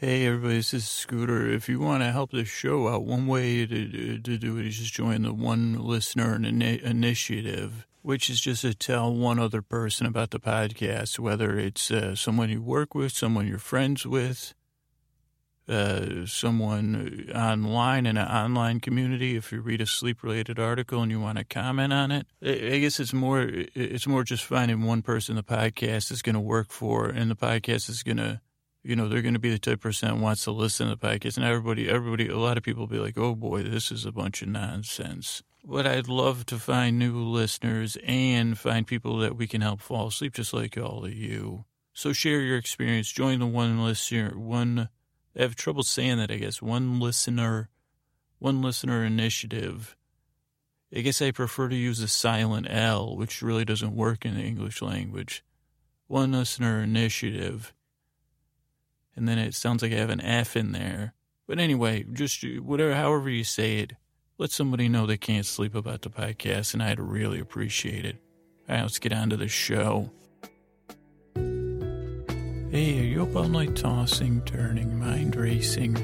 Hey, everybody, this is Scooter. If you want to help the show out, one way to, to do it is just join the One Listener Initiative, which is just to tell one other person about the podcast, whether it's uh, someone you work with, someone you're friends with, uh, someone online in an online community. If you read a sleep-related article and you want to comment on it, I guess it's more it's more just finding one person the podcast is going to work for, and the podcast is going to you know, they're going to be the type that wants to listen to the podcast. And everybody, everybody, a lot of people be like, oh boy, this is a bunch of nonsense. But I'd love to find new listeners and find people that we can help fall asleep just like all of you. So share your experience. Join the one listener, one, I have trouble saying that, I guess, one listener, one listener initiative. I guess I prefer to use a silent L, which really doesn't work in the English language. One listener initiative and then it sounds like I have an F in there. But anyway, just uh, whatever, however you say it, let somebody know they can't sleep about the podcast, and I'd really appreciate it. All right, let's get on to the show. Hey, are you up all night tossing, turning, mind racing?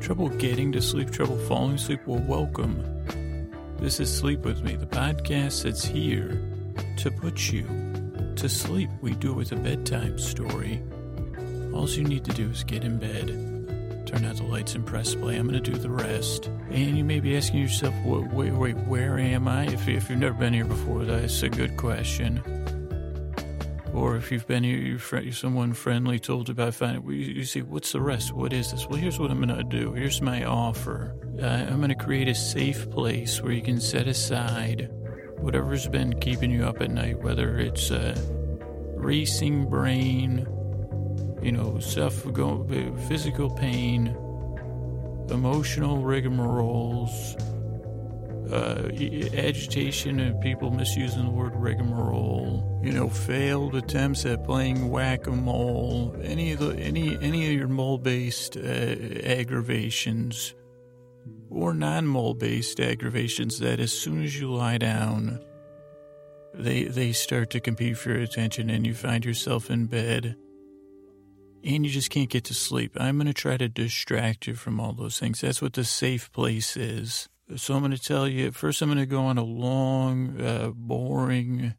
Trouble getting to sleep, trouble falling asleep? Well, welcome. This is Sleep With Me, the podcast that's here to put you to sleep. We do it with a bedtime story. All you need to do is get in bed, turn out the lights, and press play. I'm going to do the rest. And you may be asking yourself, wait, wait, wait where am I? If, if you've never been here before, that's a good question. Or if you've been here, you fr- someone friendly told you about finding, you, you see, what's the rest? What is this? Well, here's what I'm going to do. Here's my offer. Uh, I'm going to create a safe place where you can set aside whatever's been keeping you up at night, whether it's a racing brain, you know, stuff, physical pain, emotional rigmaroles, uh, agitation and people misusing the word rigmarole, you know, failed attempts at playing whack-a-mole, any of the, any, any of your mole-based uh, aggravations or non-mole-based aggravations that as soon as you lie down, they, they start to compete for your attention and you find yourself in bed and you just can't get to sleep. I'm going to try to distract you from all those things. That's what the safe place is. So I'm going to tell you first, I'm going to go on a long, uh, boring,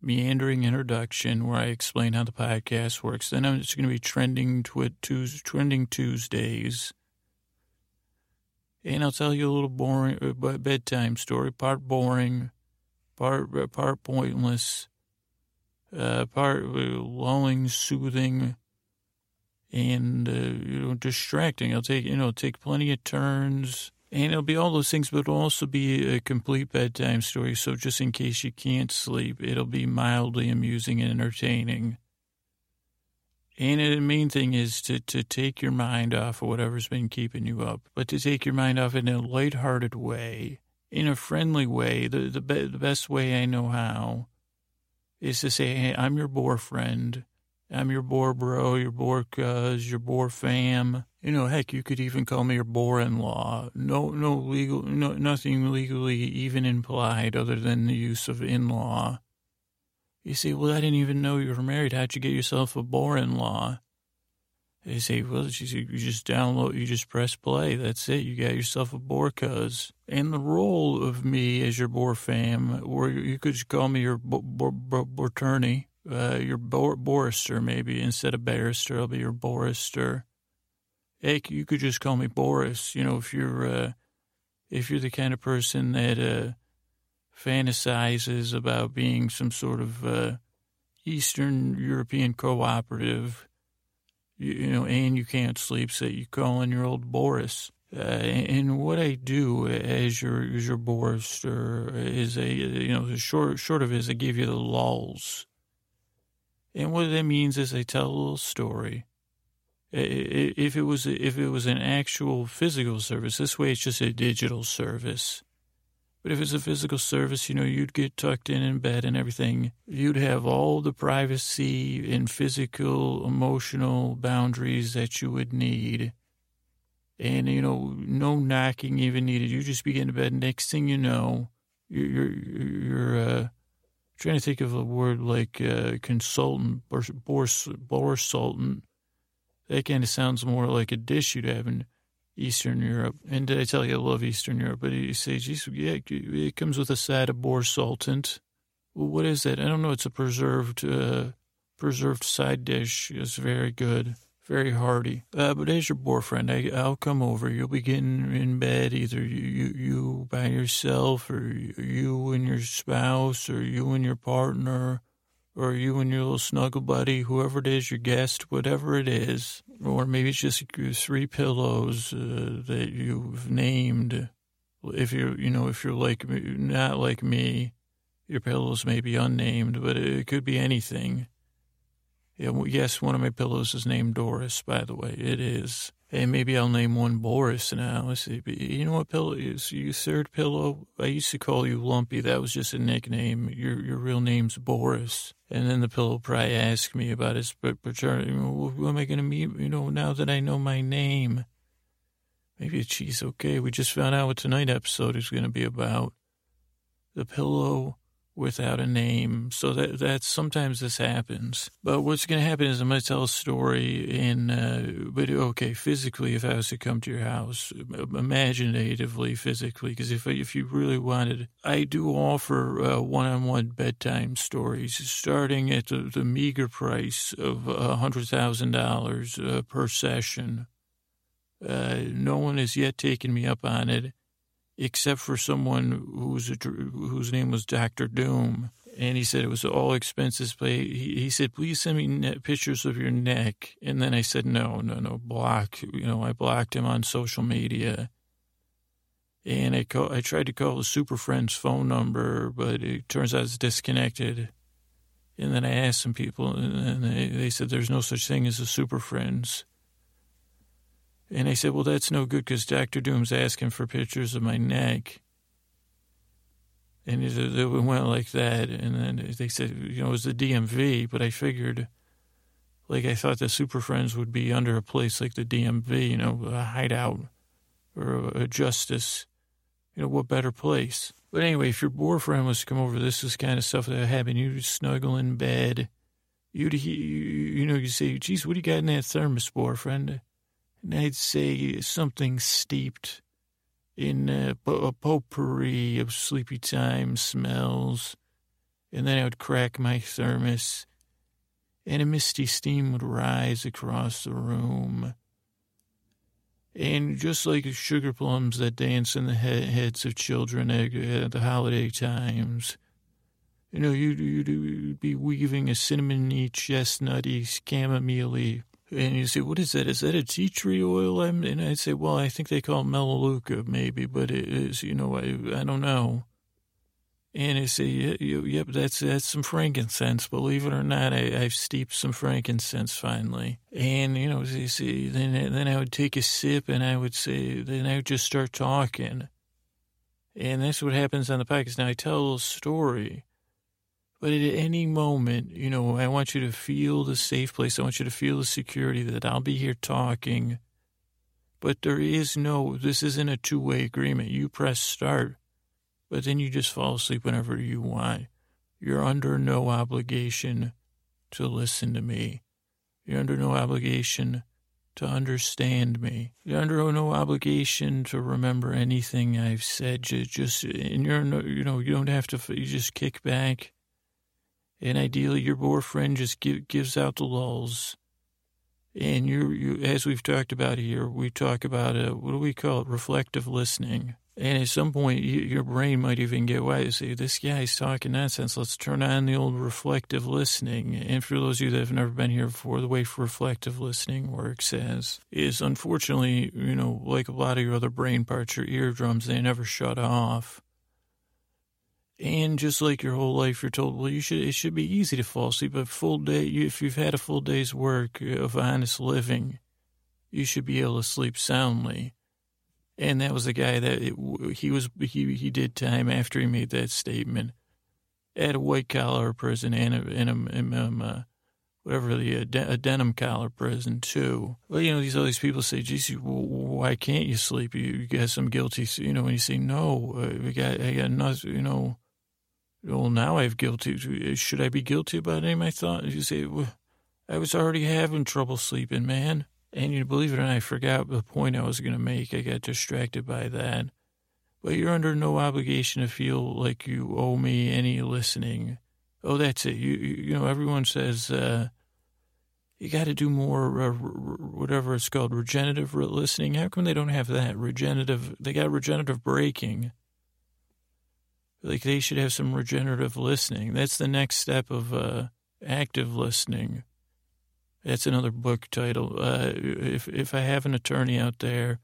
meandering introduction where I explain how the podcast works. Then I'm just going to be trending twi- Tues trending Tuesdays. And I'll tell you a little boring uh, bedtime story, part boring, part, uh, part pointless, uh, part uh, lulling, soothing, and uh, you know distracting. I'll take you know take plenty of turns, and it'll be all those things, but it'll also be a complete bedtime story. So just in case you can't sleep, it'll be mildly amusing and entertaining. And the main thing is to, to take your mind off of whatever's been keeping you up, but to take your mind off in a lighthearted way, in a friendly way. The the, be, the best way I know how is to say, "Hey, I'm your boar friend." I'm your boar bro, your boar cuz, your boar fam. You know, heck, you could even call me your boar in law. No, no legal, no, nothing legally even implied other than the use of in law. You say, well, I didn't even know you were married. How'd you get yourself a boar in law? They say, well, you just download, you just press play. That's it. You got yourself a boar cuz. And the role of me as your boar fam, or you could just call me your boar, attorney uh, your Bor- Borister, maybe instead of barrister, I'll be your Borister. Hey, you could just call me Boris. You know, if you're uh, if you're the kind of person that uh, fantasizes about being some sort of uh, Eastern European cooperative, you, you, know, and you can't sleep, so you call in your old Boris. Uh, and what I do as your as your Borister is a you know short short of it is I give you the lulls. And what that means is I tell a little story. If it was if it was an actual physical service, this way it's just a digital service. But if it's a physical service, you know, you'd get tucked in in bed and everything. You'd have all the privacy and physical, emotional boundaries that you would need. And, you know, no knocking even needed. You just be getting to bed. Next thing you know, you're, you're, you're uh, trying to think of a word like uh, consultant, bor, bor, borsultant. That kind of sounds more like a dish you'd have in Eastern Europe. And did I tell you I love Eastern Europe? But you say, geez, yeah, it comes with a side of boar sultant. Well, what is that? I don't know. It's a preserved, uh, preserved side dish. It's very good, very hearty. Uh, but as your boyfriend, I, I'll come over. You'll be getting in bed, either you, you, you by yourself, or you and your spouse, or you and your partner, or you and your little snuggle buddy, whoever it is, your guest, whatever it is. Or maybe it's just three pillows uh, that you've named. If you're, you know, if you're like not like me your pillows may be unnamed, but it could be anything. Yeah, yes, one of my pillows is named Doris, by the way. It is. Hey, maybe I'll name one Boris now. Let's see. You know what pillow is? You third pillow? I used to call you Lumpy. That was just a nickname. Your your real name's Boris. And then the pillow probably asked me about his paternity. Who am I going to meet? You know, now that I know my name. Maybe she's okay. We just found out what tonight episode is going to be about. The pillow without a name. So that that's sometimes this happens. But what's going to happen is I'm going to tell a story in, uh, but okay, physically, if I was to come to your house, imaginatively, physically, because if if you really wanted, I do offer uh, one-on-one bedtime stories, starting at the, the meager price of a hundred thousand uh, dollars per session. Uh, no one has yet taken me up on it except for someone whose whose name was Doctor Doom, and he said it was all expenses paid. He, he said, "Please send me pictures of your neck," and then I said, "No, no, no, block." You know, I blocked him on social media. And I call, I tried to call the Super Friends phone number, but it turns out it's disconnected. And then I asked some people, and they, they said there's no such thing as a Super Friends. And I said, well, that's no good because Dr. Doom's asking for pictures of my neck. And it, went like that. And then they said, you know, it was the DMV, but I figured, like, I thought the Super Friends would be under a place like the DMV, you know, a hideout or a, justice. You know, what better place? But anyway, if your boyfriend was to come over, this is kind of stuff that happened. You'd snuggle in bed. You'd, you, you know, you say, geez, what do you got in that thermos, boyfriend? And I'd say something steeped in uh, a, a potpourri of sleepy time smells. And then I would crack my thermos, and a misty steam would rise across the room. And just like sugar plums that dance in the heads of children at the holiday times, you know, you'd, you'd be weaving a cinnamony, chestnutty, chamomile and you say, what is that? Is that a tea tree oil? And I'd say, well, I think they call it melaleuca, maybe, but it is, you know, I, I don't know. And I say, yeah, yep, that's that's some frankincense. Believe it or not, I, I've steeped some frankincense finally. And you know, you see, then then I would take a sip, and I would say, then I would just start talking. And that's what happens on the podcast. Now I tell a little story but at any moment, you know, I want you to feel the safe place. I want you to feel the security that I'll be here talking. But there is no, this isn't a two way agreement. You press start, but then you just fall asleep whenever you want. You're under no obligation to listen to me. You're under no obligation to understand me. You're under no obligation to remember anything I've said. You Just, and you're, no, you know, you don't have to, you just kick back and ideally your boyfriend just give, gives out the lulls. And you, you, as we've talked about here, we talk about a, what do we call it? Reflective listening. And at some point, you, your brain might even get why say, this guy's talking nonsense. Let's turn on the old reflective listening. And for those of you that have never been here before, the way reflective listening works as is unfortunately, you know, like a lot of your other brain parts, your eardrums, they never shut off. And just like your whole life, you're told, well, you should, it should be easy to fall asleep. A full day, if you've had a full day's work of honest living, you should be able to sleep soundly. And that was the guy that it, he was, he, he did time after he made that statement at a white collar prison and a, and a, and a uh, whatever the, a, a denim collar prison too. Well, you know, these, all these people say, geez, why can't you sleep? You, you got some guilty, you know, when you say, no, uh, we got, I got nothing, you know, well, now I have guilty. Should I be guilty about any of my thoughts? You say, well, I was already having trouble sleeping, man. And you believe it or not, I forgot the point I was going to make. I got distracted by that. But you're under no obligation to feel like you owe me any listening. Oh, that's it. You, you know, everyone says, uh, you got to do more, uh, whatever it's called, regenerative listening. How come they don't have that? Regenerative, they got regenerative braking. Like they should have some regenerative listening. That's the next step of uh, active listening. That's another book title. Uh, if if I have an attorney out there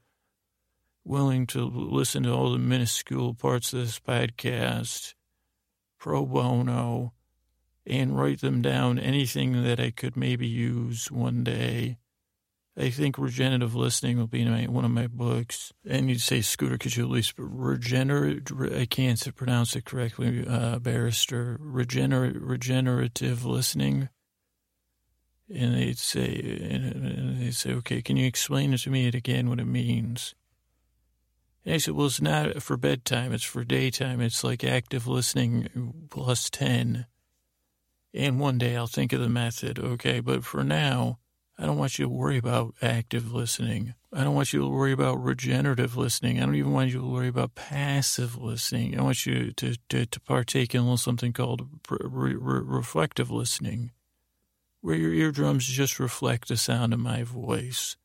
willing to listen to all the minuscule parts of this podcast, pro bono, and write them down, anything that I could maybe use one day. I think regenerative listening will be my, one of my books. And you'd say, Scooter, could you at least regenerate? I can't pronounce it correctly, uh, barrister. Regener- regenerative listening. And they'd say, and they'd say, okay, can you explain it to me again what it means? And I said, well, it's not for bedtime. It's for daytime. It's like active listening plus 10. And one day I'll think of the method, okay? But for now, I don't want you to worry about active listening. I don't want you to worry about regenerative listening. I don't even want you to worry about passive listening. I want you to, to, to partake in something called re, re, reflective listening, where your eardrums just reflect the sound of my voice.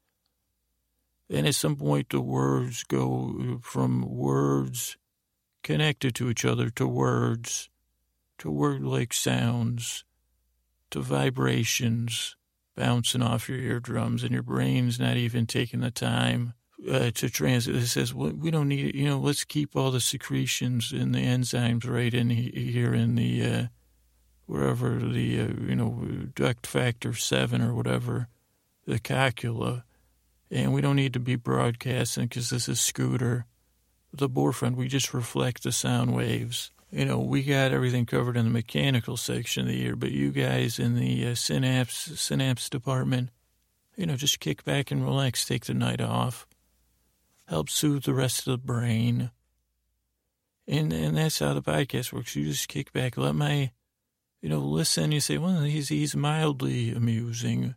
And at some point, the words go from words connected to each other to words to word like sounds, to vibrations bouncing off your eardrums, and your brain's not even taking the time uh, to translate. It says, well, we don't need it. You know, let's keep all the secretions and the enzymes right in here in the, uh, wherever the, uh, you know, duct factor seven or whatever, the cochlea. And we don't need to be broadcasting because this is Scooter. The boyfriend, we just reflect the sound waves you know, we got everything covered in the mechanical section of the year, but you guys in the uh, synapse synapse department, you know, just kick back and relax, take the night off, help soothe the rest of the brain. And and that's how the podcast works. You just kick back, let my, you know, listen. You say, well, he's he's mildly amusing.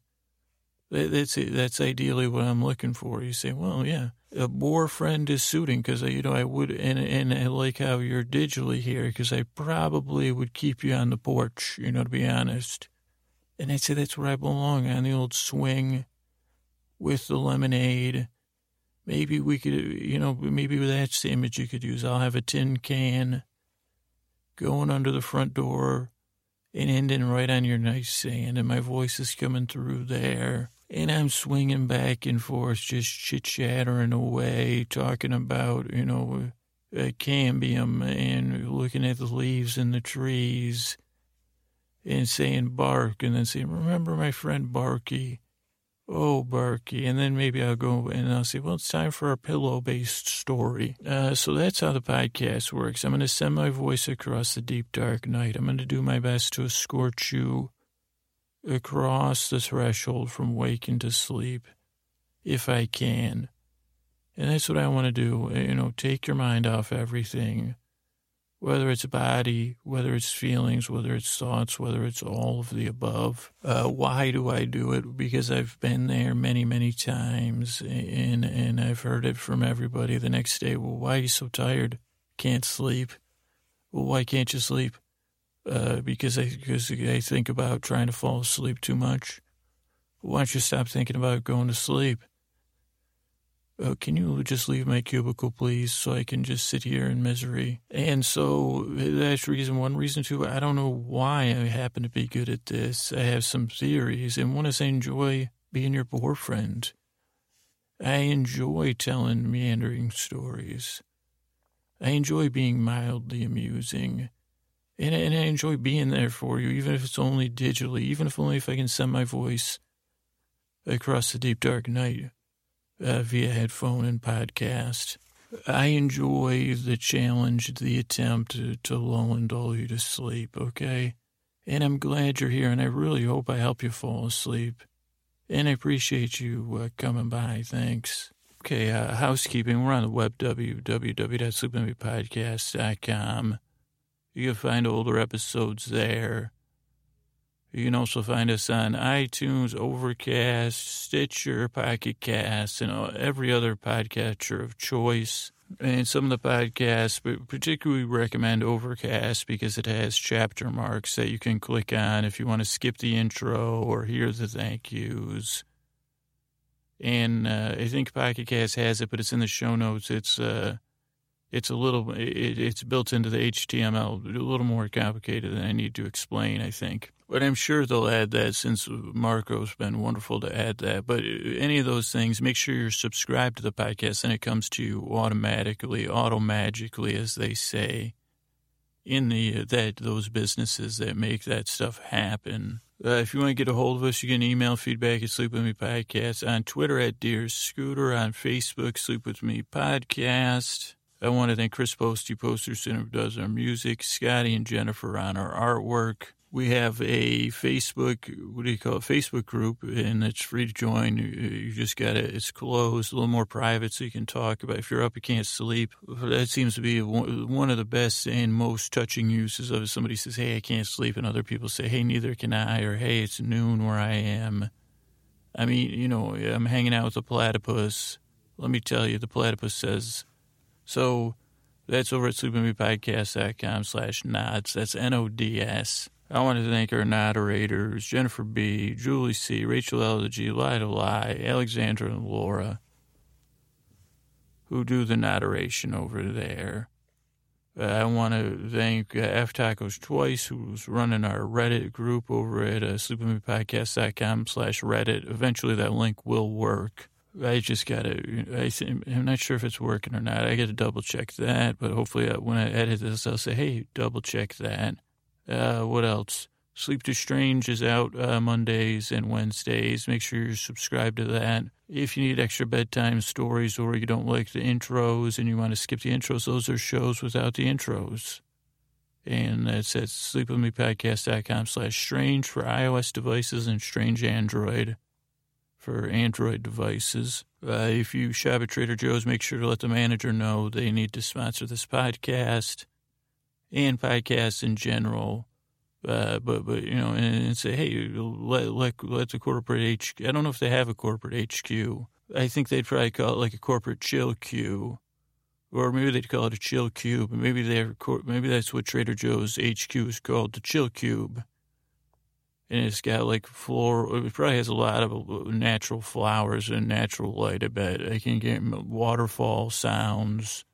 That's that's ideally what I'm looking for. You say, well, yeah, a more friend is suiting because you know I would, and and I like how you're digitally here because I probably would keep you on the porch. You know, to be honest, and I'd say that's where I belong on the old swing with the lemonade. Maybe we could, you know, maybe that's the image you could use. I'll have a tin can going under the front door and ending right on your nice nightstand, and my voice is coming through there and I'm swinging back and forth, just chit chattering away, talking about, you know, uh, cambium and looking at the leaves in the trees and saying bark and then saying, remember my friend Barky? Oh, Barky. And then maybe I'll go and I'll say, well, it's time for a pillow based story. Uh, so that's how the podcast works. I'm going to send my voice across the deep, dark night. I'm going to do my best to escort you across the threshold from waking to sleep if I can. And that's what I want to do. You know, take your mind off everything, whether it's body, whether it's feelings, whether it's thoughts, whether it's all of the above. Uh, why do I do it? Because I've been there many, many times and, and I've heard it from everybody the next day. Well, why are you so tired? Can't sleep. Well, why can't you sleep? Uh, because I because I think about trying to fall asleep too much. Why don't you stop thinking about going to sleep? Uh, can you just leave my cubicle, please, so I can just sit here in misery? And so that's reason one. Reason two, I don't know why I happen to be good at this. I have some theories, and one is I enjoy being your boyfriend. I enjoy telling meandering stories. I enjoy being mildly amusing. And, and I enjoy being there for you, even if it's only digitally, even if only if I can send my voice across the deep dark night uh, via headphone and podcast. I enjoy the challenge, the attempt to, to lull and dull you to sleep, okay? And I'm glad you're here, and I really hope I help you fall asleep. And I appreciate you uh, coming by. Thanks. Okay, uh, housekeeping. We're on the web, www.sleepwithmepodcast.com. You can find older episodes there. You can also find us on iTunes, Overcast, Stitcher, Pocket Cast, and every other podcatcher of choice. And some of the podcasts, but particularly recommend Overcast because it has chapter marks that you can click on if you want to skip the intro or hear the thank yous. And uh, I think Pocket Cast has it, but it's in the show notes. It's uh, it's a little, it, it's built into the HTML, a little more complicated than I need to explain, I think. But I'm sure they'll add that since Marco's been wonderful to add that. But any of those things, make sure you're subscribed to the podcast and it comes to you automatically, automagically, as they say, in the that those businesses that make that stuff happen. Uh, if you want to get a hold of us, you can email feedback at Sleep With Me Podcast, on Twitter at Dear Scooter, on Facebook, Sleep With Me Podcast. I want to thank Chris Posty, Poster Center, who does our music, Scotty and Jennifer on our artwork. We have a Facebook, what do you call it, Facebook group, and it's free to join. You just got it. It's closed, a little more private, so you can talk about if you're up, you can't sleep. That seems to be one of the best and most touching uses of it. Somebody says, hey, I can't sleep, and other people say, hey, neither can I, or hey, it's noon where I am. I mean, you know, I'm hanging out with a platypus. Let me tell you, the platypus says, so that's over at sleepwithmepodcast.com slash nods. That's N-O-D-S. I want to thank our moderators, Jennifer B., Julie C., Rachel. G., Lida Lie, Alexandra and Laura, who do the narration over there. Uh, I want to thank uh, F Tacos Twice, who's running our Reddit group over at uh, sleepwithmepodcast.com slash Reddit. Eventually that link will work. I just got to, I'm not sure if it's working or not. I got to double check that, but hopefully uh, when I edit this, I'll say, hey, double check that. Uh, what else? Sleep to Strange is out uh, Mondays and Wednesdays. Make sure you're subscribed to that. If you need extra bedtime stories or you don't like the intros and you want to skip the intros, those are shows without the intros. And that's at sleepwithmepodcast.com slash strange for iOS devices and strange Android for Android devices. Uh, if you shop at Trader Joe's, make sure to let the manager know they need to sponsor this podcast and podcasts in general. Uh, but but you know, and, and, say, hey, let let let the corporate HQ. I don't know if they have a corporate HQ. I think they'd probably call it like a corporate chill queue, or maybe they'd call it a chill cube. Maybe they're maybe that's what Trader Joe's HQ is called, the chill cube. And it's got like floor. It probably has a lot of uh, natural flowers and natural light. I bet I can get waterfall sounds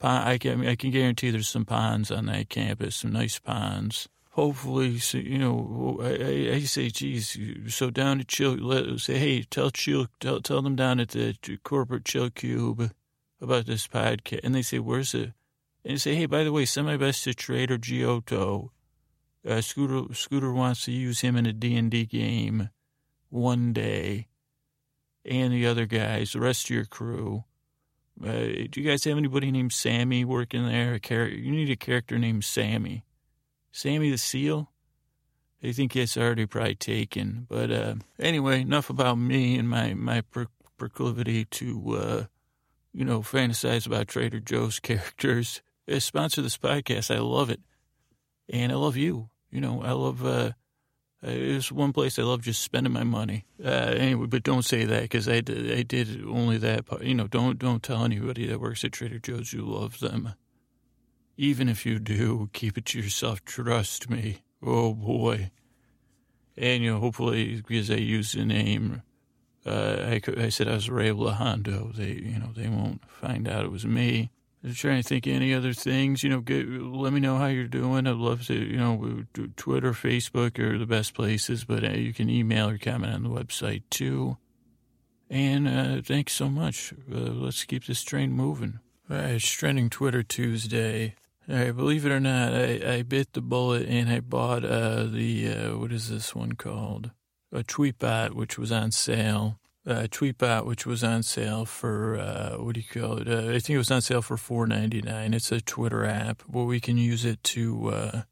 I can, I can guarantee there's some ponds on that campus, some nice ponds. Hopefully, you know, I, I, say, geez, so down at Chill, let, say, hey, tell Chill, tell, tell them down at the corporate Chill Cube about this podcast. And they say, where's it? And they say, hey, by the way, send my best to Trader Giotto. Uh, Scooter, Scooter wants to use him in a D&D game one day. And the other guys, the rest of your crew. Uh, do you guys have anybody named Sammy working there? A char- you need a character named Sammy. Sammy the Seal? I think it's already probably taken. But uh, anyway, enough about me and my, my proclivity to, uh, you know, fantasize about Trader Joe's characters. Uh, sponsor this podcast. I love it. And I love you. You know, I love uh, uh, it's one place I love just spending my money. Uh, anyway, but don't say that because I I did only that part. You know, don't don't tell anybody that works at Trader Joe's you love them. Even if you do, keep it to yourself. Trust me. Oh boy. And you know, hopefully, because I used the name, uh, I, I said I was Ray Lahondo. They, you know, they won't find out it was me. I'm trying to think of any other things. You know, get, let me know how you're doing. I'd love to, you know, Twitter, Facebook are the best places, but uh, you can email or comment on the website too. And uh, thanks so much. Uh, let's keep this train moving. All right, it's trending Twitter Tuesday. All right, believe it or not, I, I bit the bullet and I bought uh, the, uh, what is this one called? A Tweetbot, which was on sale uh, Tweetbot, which was on sale for uh, what do you call it? Uh, I think it was on sale for four ninety nine. It's a Twitter app where we can use it to. Uh,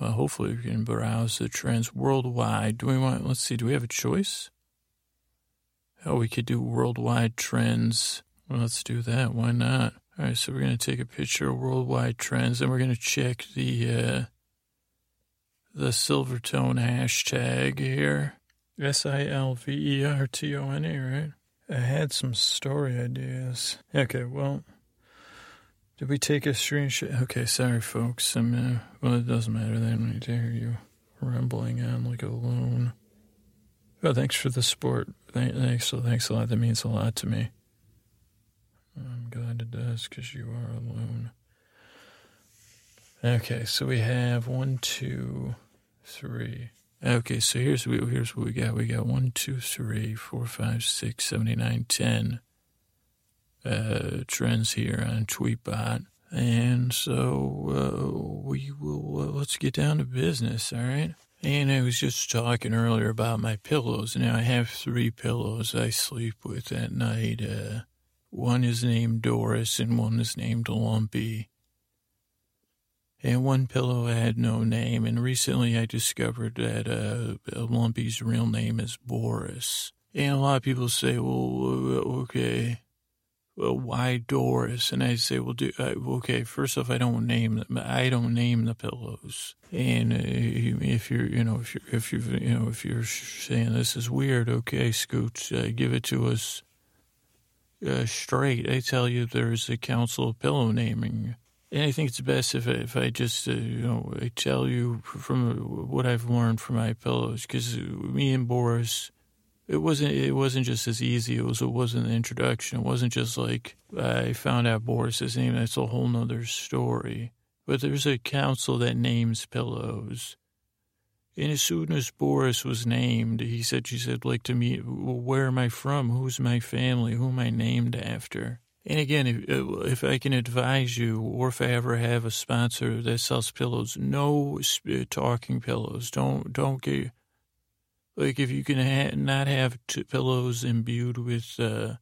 well, hopefully, we can browse the trends worldwide. Do we want? Let's see. Do we have a choice? Oh, we could do worldwide trends. Well, let's do that. Why not? All right. So we're to take a picture of worldwide trends, and we're to check the uh, the Silvertone hashtag here. S I L V E R T O N E, right? I had some story ideas. Okay, well, did we take a screenshot? Okay, sorry, folks. I'm, uh, well, it doesn't matter. They don't need to hear you rambling on like a loon. Oh, thanks for the support. Thanks, thanks a lot. That means a lot to me. I'm glad it does because you are alone. Okay, so we have one, two, three. Okay, so here's here's what we got. We got one, two, three, four, five, six, seven, eight, nine, ten uh, trends here on Tweetbot, and so uh, we will uh, let's get down to business. All right. And I was just talking earlier about my pillows. Now I have three pillows I sleep with at night. Uh, one is named Doris and one is named Lumpy. And one pillow had no name. And recently I discovered that uh, Lumpy's real name is Boris. And a lot of people say, well, okay, well, why Doris? And I say, well, do, uh, okay, first off, I don't name them. I don't name the pillows. And uh, if you're, you know, if you're, if you you know, if you're saying this is weird, okay, Scoots, uh, give it to us uh, straight. I tell you, there's a council of pillow naming. And I think it's best if I, if I just, uh, you know, I tell you from what I've learned from my pillows, because me and Boris, it wasn't it wasn't just as easy. It was it wasn't an introduction. It wasn't just like I found out Boris's name. That's a whole nother story. But there's a council that names pillows. And as soon as Boris was named, he said, she said, like to me, where am I from? Who's my family? Who am I named after? And again, if, if I can advise you, or if I ever have a sponsor that sells pillows, no talking pillows. Don't don't get like if you can ha- not have pillows imbued with uh,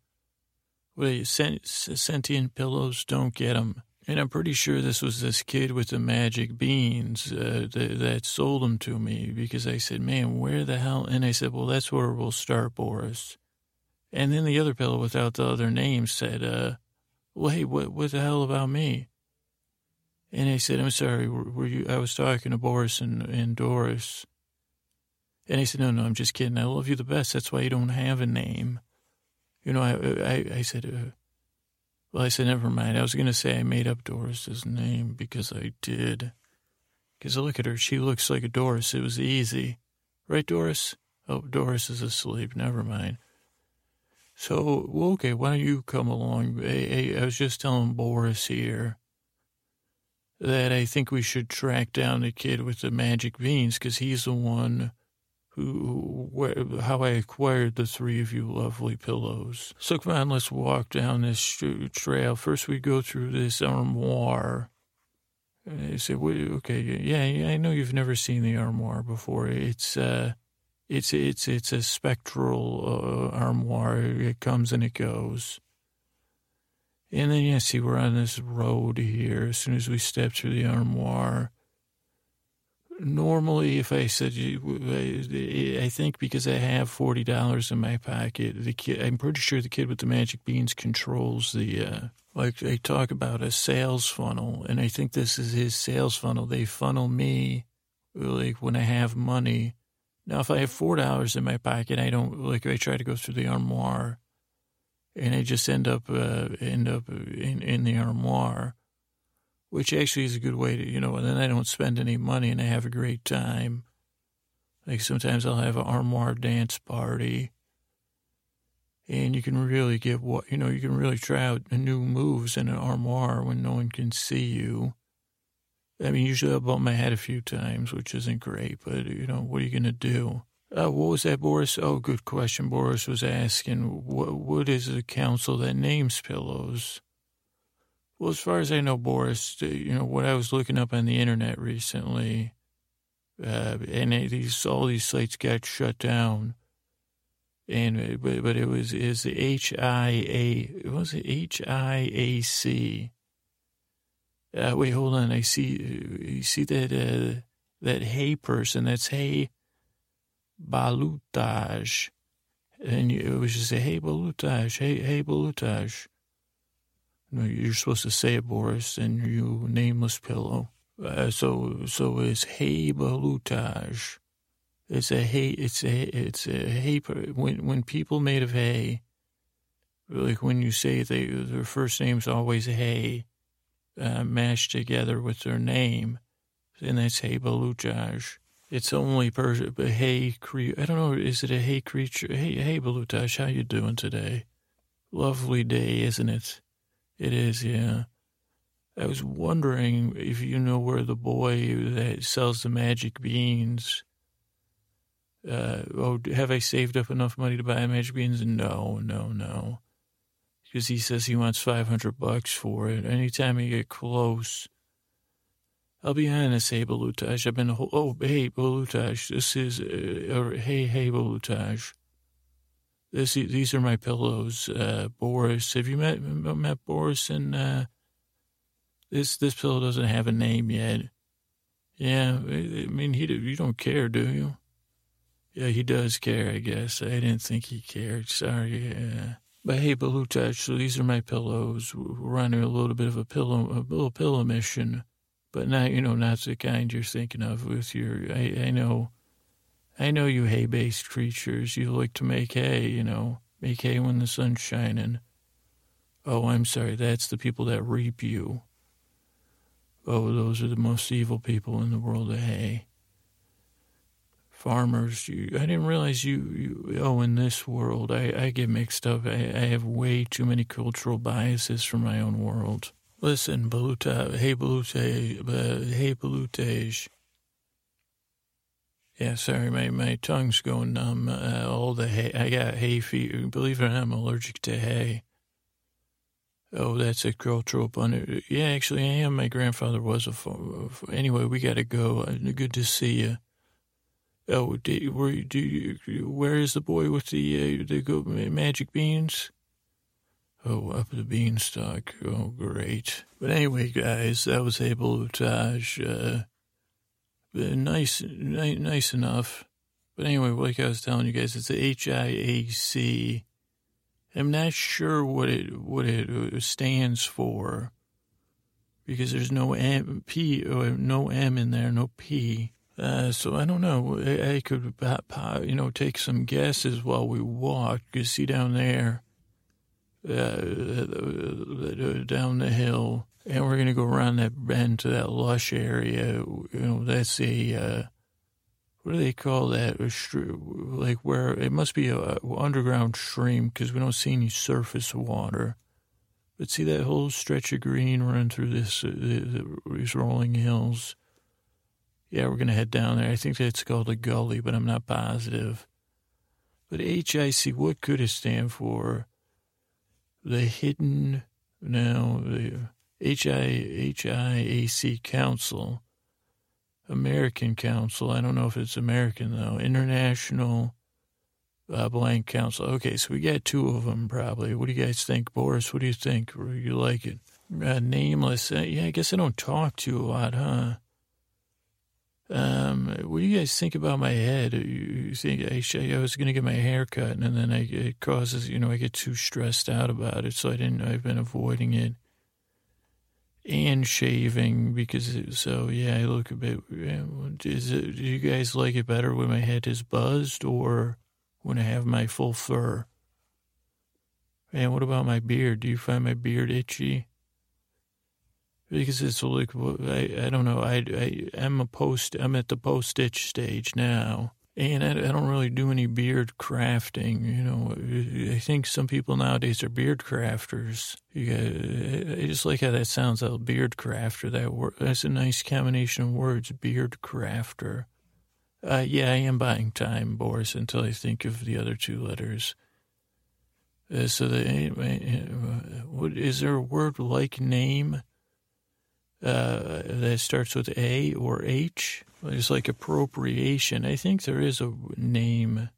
sent- sentient pillows, don't get them. And I'm pretty sure this was this kid with the magic beans uh, that, that sold them to me because I said, man, where the hell? And I said, well, that's where we'll start, Boris. And then the other pillow without the other name said, uh, well, hey, what, what the hell about me? And I said, I'm sorry, were, were you, I was talking to Boris and, and Doris. And he said, no, no, I'm just kidding. I love you the best. That's why you don't have a name. You know, I, I, I said, uh, well, I said, never mind. I was going to say I made up Doris's name because I did. Because look at her. She looks like a Doris. It was easy. Right, Doris? Oh, Doris is asleep. Never mind. So, well, okay, why don't you come along? I, I, I was just telling Boris here that I think we should track down the kid with the magic beans because he's the one who, how I acquired the three of you lovely pillows. So come on, let's walk down this trail. First, we go through this armoire. And I say, okay, yeah, yeah, I know you've never seen the armoire before. It's, uh, it's, it's, it's a spectral uh, armoire. It comes and it goes. And then, yeah, see, we're on this road here. As soon as we step through the armoire, normally if I said I think because I have forty dollars in my pocket, the kid I'm pretty sure the kid with the magic beans controls the uh, like they talk about a sales funnel, and I think this is his sales funnel. They funnel me like when I have money. Now, if I have four dollars in my pocket, I don't like. I try to go through the armoire, and I just end up uh, end up in in the armoire which actually is a good way to, you know, and then I don't spend any money and I have a great time. Like sometimes I'll have an armoire dance party and you can really get what, you know, you can really try out new moves in an armoire when no one can see you. I mean, usually I bump my head a few times, which isn't great, but, you know, what are you going to do? Uh, what was that, Boris? Oh, good question. Boris was asking, what, what is the council that names pillows? Well, as far as I know, Boris, you know, what I was looking up on the internet recently, uh, and these, all these sites got shut down. And, but, but it was, is the HIA, was it HIAC. Uh, wait, hold on. I see, you see that, uh, that hey person, that's hay balutage. And it was just a hey balutage, hey, hey balutage. No, You're supposed to say it, Boris, and you nameless pillow. Uh, so so it's hay balutage. It's a hay. It's a it's a hay. When when people made of hay, like when you say they their first name's always hay, uh, mashed together with their name, and that's hay balutage. It's only per hey cre- I don't know. Is it a hey creature? Hey hey balutage, how you doing today? Lovely day, isn't it? It is, yeah. I was wondering if you know where the boy that sells the magic beans. Uh, oh, have I saved up enough money to buy magic beans? No, no, no. Because he says he wants 500 bucks for it. Anytime I get close, I'll be honest, hey. I've been, oh, hey, Balutage. This is, uh, hey, hey, Balutage. This, these are my pillows, uh, Boris. Have you met, met Boris and, uh, this this pillow doesn't have a name yet. Yeah, I mean, he you don't care, do you? Yeah, he does care, I guess. I didn't think he cared. Sorry. Yeah. But hey, Balutach, so these are my pillows. We're on a little bit of a pillow, a little pillow mission, but not, you know, not the kind you're thinking of with your, I, I know, I know you hay-based creatures. You like to make hay, you know, make hay when the sun's shining. Oh, I'm sorry. That's the people that reap you. Oh, those are the most evil people in the world of hay. Farmers, you, I didn't realize you, you, oh, in this world, I, I get mixed up. I, I have way too many cultural biases from my own world. Listen, Baluta, hey, Balute, uh, hey, Balutej. Yeah, sorry, my, my tongue's going numb. Uh, all the hay, I got hay fever. Believe it or not, I'm allergic to hay. Oh, that's a cultural pun. Yeah, actually, I am. My grandfather was a. Anyway, we got to go. Uh, good to see you. Oh, do, where, do you, where is the boy with the uh, the magic beans? Oh, up the beanstalk. Oh, great. But anyway, guys, that was able Taj. Uh, nice, nice, nice enough. But anyway, like I was telling you guys, it's the H I A C I'm not sure what it what it uh, stands for because there's no M, P or uh, no M in there, no P. Uh, so I don't know. I, I could, you know, take some guesses while we walk. You see down there, uh, uh, down the hill, and we're gonna go around that bend to that lush area. You know, that's a uh, what do they call that? Like where it must be a underground stream because we don't see any surface water. But see that whole stretch of green running through this uh, these rolling hills. Yeah, we're gonna head down there. I think that's called a gully, but I'm not positive. But HIC, what could it stand for? The hidden, now, the HIAC Council American Council. I don't know if it's American though. International uh, Blank Council. Okay, so we got two of them probably. What do you guys think, Boris? What do you think? You like it? Uh, nameless. Uh, yeah, I guess I don't talk to you a lot, huh? Um, what do you guys think about my head? You think I, I was going to get my hair cut, and then I, it causes, you know, I get too stressed out about it, so I didn't. I've been avoiding it and shaving because it, so yeah, I look a bit. Is it? Do you guys like it better when my head is buzzed or when I have my full fur? And what about my beard? Do you find my beard itchy? Because it's like I I don't know. I I am a post. I'm at the post stitch stage now. And I, I, don't really do any beard crafting. You know, I think some people nowadays are beard crafters. Got, I just like how that sounds, a beard crafter. That word, that's a nice combination of words, beard crafter. Uh, yeah, I am buying time, Boris, until I think of the other two letters. Uh, so, the, uh, what, is there a word like name uh, that starts with A or H? It's like appropriation. I think there is a name,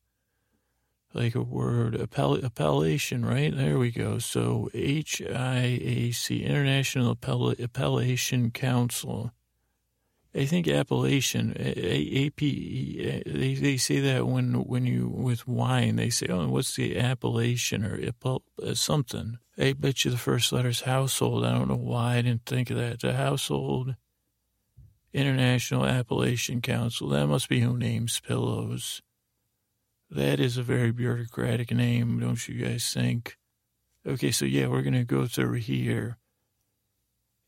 like a word, appell- appellation, right? There we go. So HIAC, International Appell- Appellation Council. I think appellation, AP, they, they say that when, when you, with wine, they say, oh, what's the appellation or uh, something. I bet you the first letter's household. I don't know why I didn't think of that. The household International Appalachian Council. That must be who names pillows. That is a very bureaucratic name, don't you guys think? Okay, so yeah, we're going to go through here.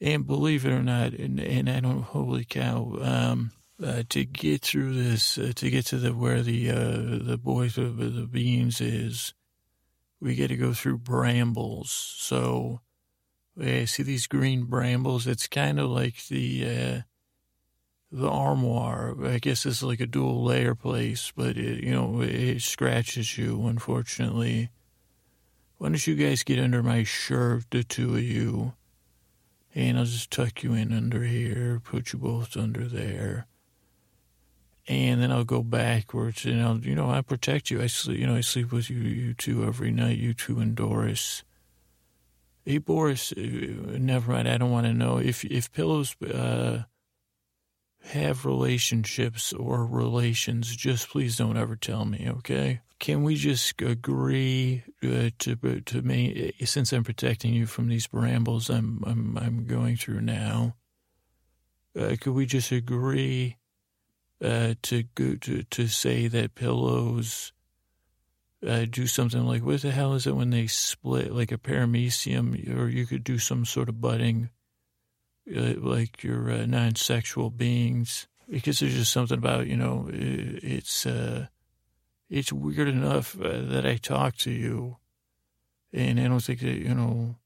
And believe it or not, and, and I don't, holy cow, um, uh, to get through this, uh, to get to the where the uh, the boys of the beans is, we got to go through brambles. So, yeah, see these green brambles? It's kind of like the uh, the armoire. I guess it's like a dual layer place, but it, you know it scratches you. Unfortunately, why don't you guys get under my shirt, the two of you, and I'll just tuck you in under here, put you both under there and then I'll go backwards and I'll, you know, I protect you. I sleep, you know, I sleep with you, you two every night, you two and Doris. Hey, Boris, uh, never mind. I don't want to know if if pillows uh, have relationships or relations. Just please don't ever tell me, okay? Can we just agree uh, to to me since I'm protecting you from these brambles I'm I'm I'm going through now? Uh, could we just agree? uh, to go to to say that pillows uh, do something like what the hell is it when they split like a paramecium, or you could do some sort of budding, uh, like your uh, non-sexual beings, because there's just something about you know it, it's it's weird enough uh, that I talk to you, and I don't think that you know.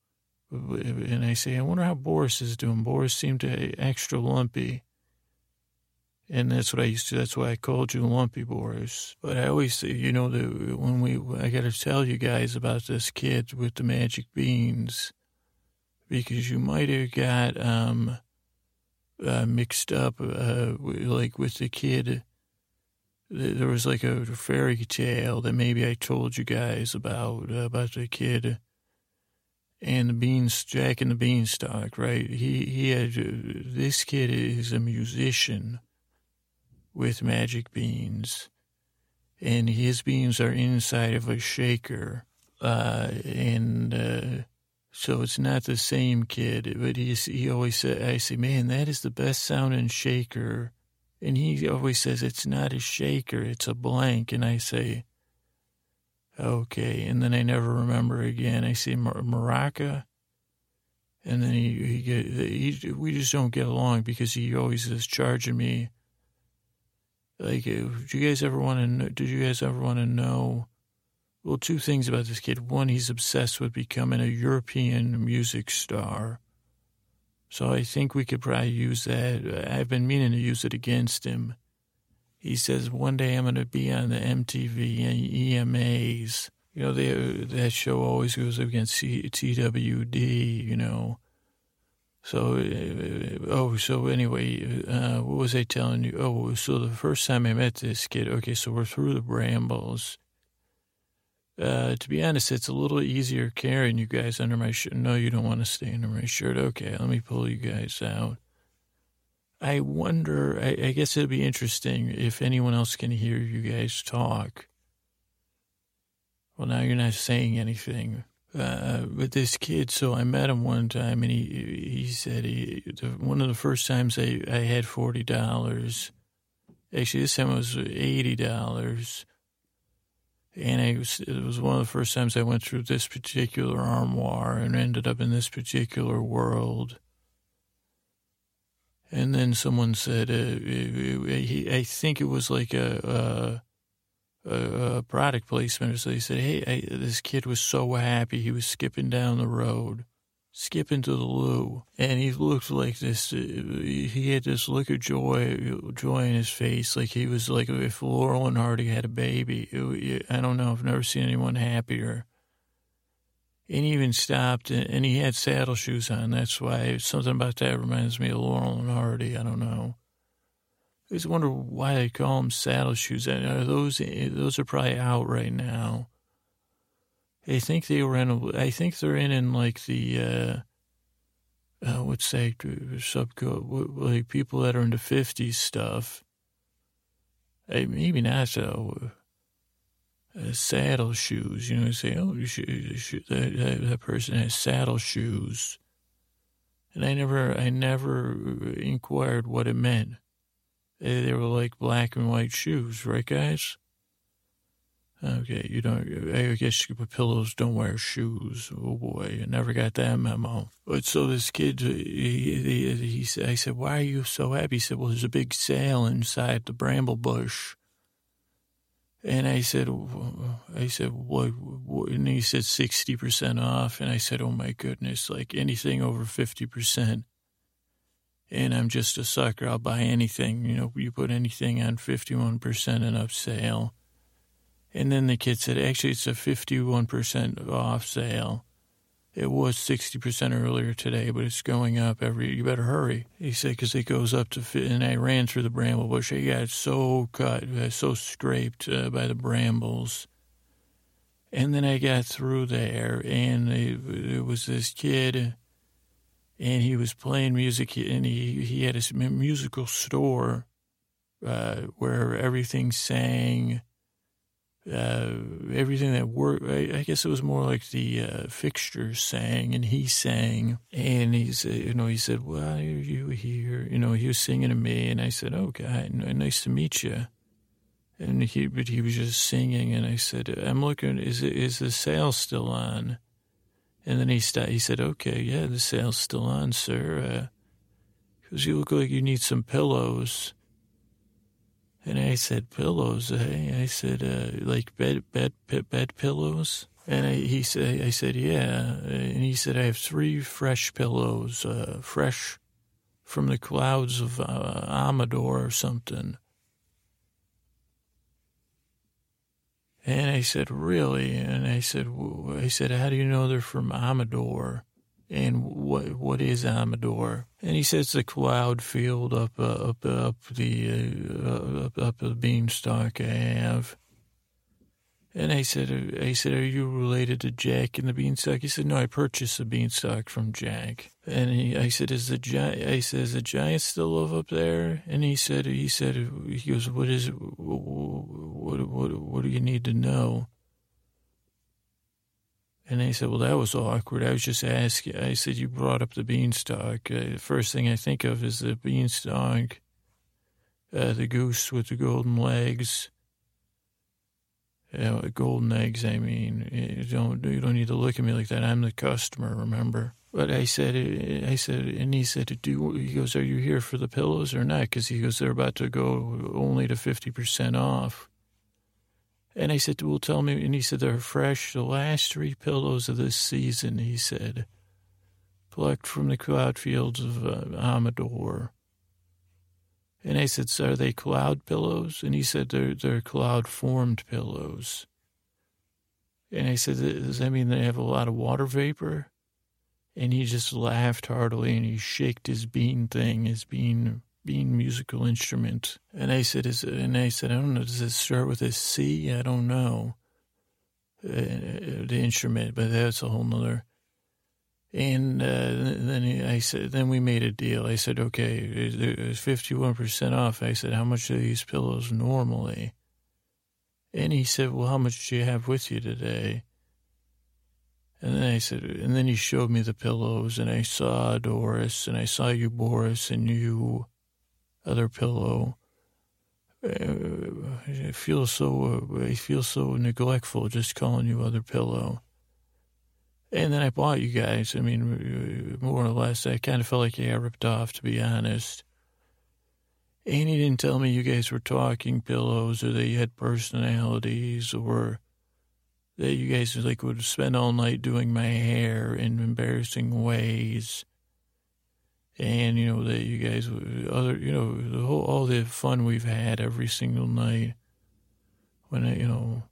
And I say, I wonder how Boris is doing. Boris seemed to extra lumpy. And that's what I used to, that's why I called you Lumpy Boris. But I always say, you know, the, when we, I got to tell you guys about this kid with the magic beans because you might have got, um, uh, mixed up, uh, like with the kid. There was like a fairy tale that maybe I told you guys about, uh, about the kid and the beans, Jack and the Beanstalk, right? He, he had, this kid is a musician with magic beans, and his beans are inside of a shaker. Uh, and uh, so it's not the same kid, but he's, he always said, I say, man, that is the best sounding shaker. And he always says, it's not a shaker, it's a blank. And I say, okay. And then I never remember again. I say, maraca. And then he, he, get, he, we just don't get along because he always is charging me like, uh, do you guys ever want to know? Did you guys ever want to know? Well, two things about this kid. One, he's obsessed with becoming a European music star. So I think we could probably use that. I've been meaning to use it against him. He says one day I'm going to be on the MTV and EMAs. You know, they, that show always goes against C, TWD, you know. So, uh, oh, so anyway, uh, what was I telling you? Oh, so the first time I met this kid, okay, so we're through the brambles. Uh, to be honest, it's a little easier carrying you guys under my shirt. No, you don't want to stay under my shirt. Okay, let me pull you guys out. I wonder, I, I guess it'll be interesting if anyone else can hear you guys talk. Well, now you're not saying anything uh, with this kid. So I met him one time, and he he said he the, one of the first times I I had forty dollars. Actually, this time it was eighty dollars. And I it was one of the first times I went through this particular armoire and ended up in this particular world. And then someone said, uh, I think it was like a, a, product placement. So they said, "Hey, I, this kid was so happy. He was skipping down the road, skipping to the loo, and he looked like this. Uh, he had this look of joy, joy in his face, like he was like if Laurel and Hardy had a baby. It, I don't know. I've never seen anyone happier." And he even stopped, and he had saddle shoes on. That's why something about that reminds me of Laurel and Hardy. I don't know. I just wonder why they call them saddle shoes. Are those those are probably out right now? I think they were in. I think they're in in like the uh, uh what's that subcode? Like people that are into fifties stuff. Hey, maybe not so. Uh, saddle shoes. You know, say, oh, you you should, that, that, that person has saddle shoes. And I never, I never inquired what it meant. They were like black and white shoes, right, guys? Okay, you don't, I guess you put pillows don't wear shoes. Oh boy, I never got that memo. But so this kid, he, he, he said, I said, why are you so happy? He said, well, there's a big sale inside the bramble bush. And I said, I said, what? And he said 60% off. And I said, oh my goodness, like anything over 50%. And I'm just a sucker. I'll buy anything. You know, you put anything on 51% and up sale. And then the kid said, actually, it's a 51% off sale. It was 60% earlier today, but it's going up every, you better hurry. He said, because it goes up to, and I ran through the bramble bush. I got so cut, so scraped uh, by the brambles. And then I got through there, and it, it was this kid, and he was playing music, and he, he had a musical store uh, where everything sang uh, everything that worked. I, I, guess it was more like the uh, fixtures sang, and he sang, and he said, you know, he said, "Why are you here?" You know, he was singing to me, and I said, "Oh, God, nice to meet you." And he, but he was just singing, and I said, "I'm looking. Is is the sale still on?" And then he st- he said, "Okay, yeah, the sale's still on, sir. Because uh, you look like you need some pillows." And I said, pillows, eh? I said, uh, like bed, bed, bed pillows. And I, he said, I said, yeah. And he said, I have three fresh pillows, uh, fresh from the clouds of uh, Amador or something. And I said, really? And I said, I said, how do you know they're from Amador? And what what is Amador? And he says the cloud field up uh, up up the uh, up up the beanstalk I have. And I said, I said, are you related to Jack and the beanstalk? He said, no, I purchased the beanstalk from Jack. And he, I said, is the giant? I said, is the giant still live up there? And he said, he said, he goes, what is, what, what, what do you need to know? And they said, well, that was awkward. I was just asking. I said, you brought up the beanstalk. Uh, the first thing I think of is the beanstalk, uh, the goose with the golden legs. Uh, golden eggs, I mean. You don't, you don't need to look at me like that. I'm the customer, remember? But I said, I said, and he said, do, he goes, are you here for the pillows or not? Because he goes, they're about to go only to 50% off. And I said, well, tell me. And he said, they're fresh. The last three pillows of this season, he said, plucked from the cloud fields of uh, Amador. And I said, so are they cloud pillows? And he said, they're, they're cloud formed pillows. And I said, does that mean they have a lot of water vapor? And he just laughed heartily and he shaked his bean thing, his bean being musical instrument. And I said, is, and I said, I don't know, does it start with a C? I don't know. Uh, the instrument, but that's a whole nother. And uh, then I said, then we made a deal. I said, okay, it's 51% off. I said, how much are these pillows normally? And he said, well, how much do you have with you today? And then I said, and then he showed me the pillows, and I saw Doris, and I saw you, Boris, and you, other pillow. Uh, I feel so. Uh, I feel so neglectful just calling you other pillow. And then I bought you guys. I mean, more or less, I kind of felt like I got ripped off, to be honest. And he didn't tell me you guys were talking pillows or that you had personalities or that you guys like would spend all night doing my hair in embarrassing ways and you know that you guys other you know the whole all the fun we've had every single night when I, you know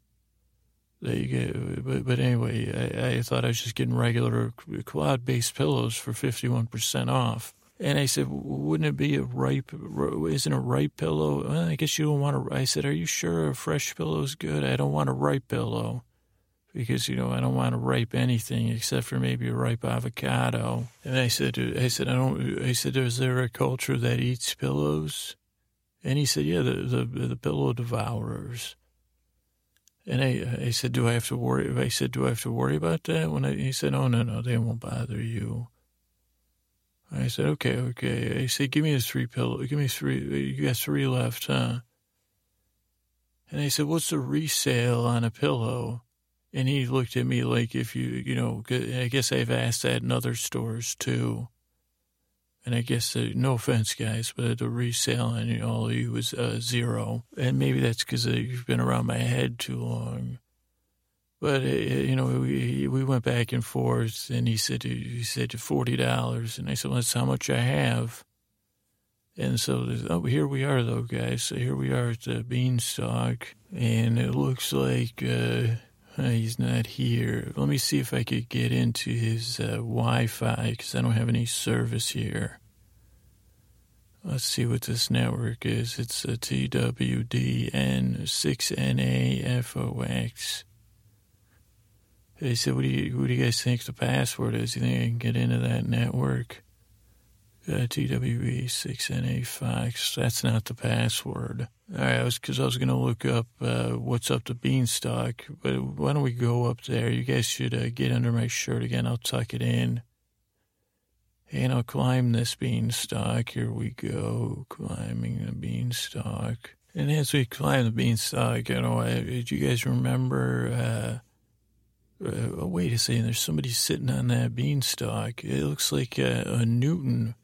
that you get but but anyway I, I thought I was just getting regular cloud based pillows for fifty one percent off. And I said wouldn't it be a ripe isn't a ripe pillow? Well, I guess you don't want to I said are you sure a fresh pillow is good? I don't want a ripe pillow because you know I don't want to ripe anything except for maybe a ripe avocado. And I said, I said, I don't. I said, is there a culture that eats pillows? And he said, yeah, the the, the pillow devourers. And I, I said, do I have to worry? I said, do I have to worry about that? When I, he said, oh no, no, they won't bother you. I said, okay, okay. I said, give me the three pillow. Give me three. You got three left, huh? And I said, what's the resale on a pillow? And he looked at me like if you, you know, I guess I've asked that in other stores too. And I guess, uh, no offense, guys, but the resale on all of you was uh, zero. And maybe that's because uh, you've been around my head too long. But, uh, you know, we, we went back and forth, and he said, he said $40. And I said, well, that's how much I have. And so, oh, here we are, though, guys. So here we are at the Beanstalk, and it looks like uh, he's not here. Let me see if I could get into his uh, Wi-Fi because I don't have any service here. Let's see what this network is. It's a TWDN6NAFOX. They said, what do you, what do you guys think the password is? You think I can get into that network? Uh, TWE6NA Fox. That's not the password. All right, I was because I was going to look up uh, what's up to Beanstalk, but why don't we go up there? You guys should uh, get under my shirt again. I'll tuck it in, and I'll climb this beanstalk. Here we go, climbing the beanstalk. And as we climb the beanstalk, you know, did you guys remember? Uh, uh, wait a second, there's somebody sitting on that beanstalk. It looks like uh, a Newton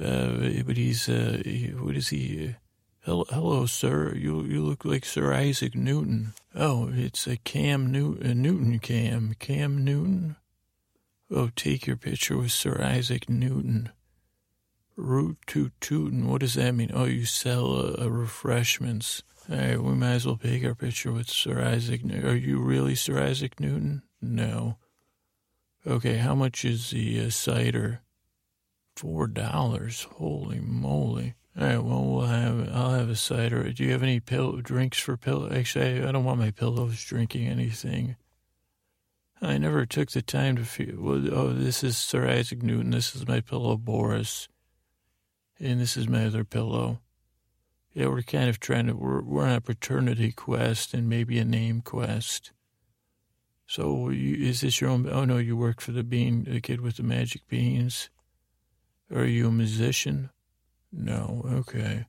uh, but he's, uh, he, what is he? Hello, hello, sir. You you look like Sir Isaac Newton. Oh, it's a Cam New Newton Cam Cam Newton. Oh, take your picture with Sir Isaac Newton. Root to Tootin. What does that mean? Oh, you sell uh, uh, refreshments. All right, we might as well take our picture with Sir Isaac. Are you really Sir Isaac Newton? No. Okay, how much is the uh, cider? Four dollars. Holy moly. All right, well, we'll have, I'll have a cider. Do you have any pill, drinks for pillow? Actually, I don't want my pillows drinking anything. I never took the time to feel, well, oh, this is Sir Isaac Newton. This is my pillow, Boris. And this is my other pillow. Yeah, we're kind of trying to, we're, we're on a paternity quest and maybe a name quest. So you, is this your own, oh no, you work for the bean, the kid with the magic beans. Are you a musician? No. Okay.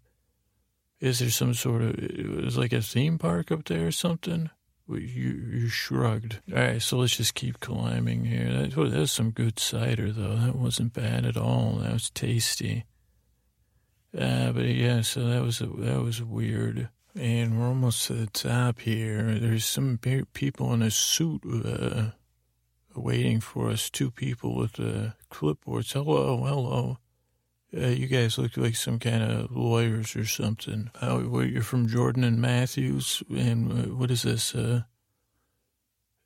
Is there some sort of is like a theme park up there or something? You you shrugged. All right, so let's just keep climbing here. That, that was some good cider though. That wasn't bad at all. That was tasty. Uh, but yeah, so that was that was weird. And we're almost to the top here. There's some people in a suit uh, waiting for us. Two people with uh, clipboards. Hello, hello. Uh, you guys look like some kind of lawyers or something. You're from Jordan and Matthews, and uh, what is this? Uh,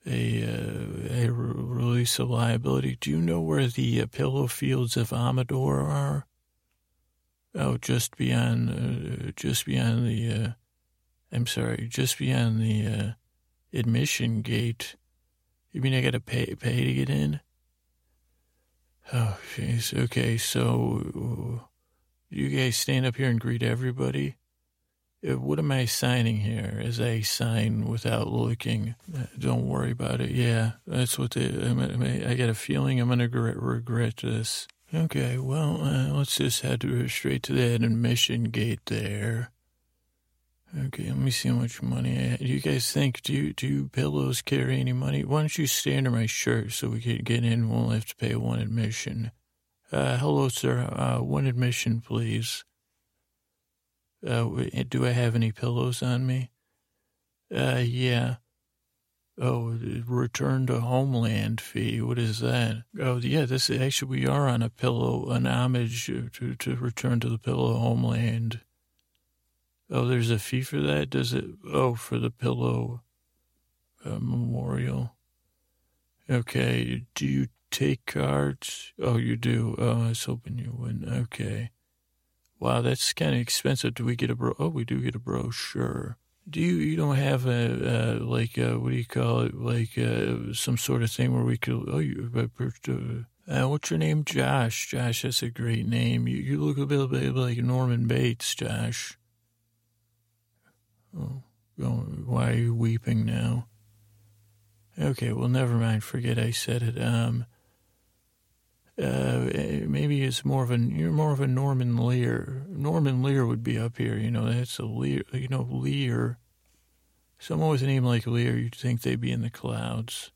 a uh, a release of liability. Do you know where the uh, pillow fields of Amador are? Oh, just beyond, just beyond the. I'm sorry, just beyond the admission gate. You mean I got to pay pay to get in? Oh, jeez. Okay, so you guys stand up here and greet everybody. Uh, what am I signing here? As I sign without looking. Uh, don't worry about it. Yeah, that's what the, I got a feeling I'm to regret this. Okay, well, uh, let's just head straight to that admission gate there. Okay, let me see how much money I. Do you guys think, do you, do you pillows carry any money? Why don't you stay under my shirt so we can get in? We'll only have to pay one admission. Uh, hello, sir. Uh, one admission, please. Uh, do I have any pillows on me? Uh, yeah. Oh, return to homeland fee. What is that? Oh, yeah, this actually, we are on a pillow, an homage to, to return to the pillow homeland. Oh, there's a fee for that? Does it? Oh, for the pillow uh, memorial. Okay. Do you take cards? Oh, you do. Oh, I was hoping you wouldn't. Okay. Wow, that's kind of expensive. Do we get a bro? Oh, we do get a brochure. Do you? You don't have a uh, like a, what do you call it? Like uh, some sort of thing where we could. Oh, you. Uh, uh, what's your name? Josh. Josh, that's a great name. You, you look a little bit like Norman Bates, Josh. Oh, why are you weeping now? Okay, well, never mind. Forget I said it. Um, Uh, maybe it's more of a you're more of a Norman Lear. Norman Lear would be up here. You know, that's a Lear. You know, Lear. Someone with a name like Lear, you'd think they'd be in the clouds.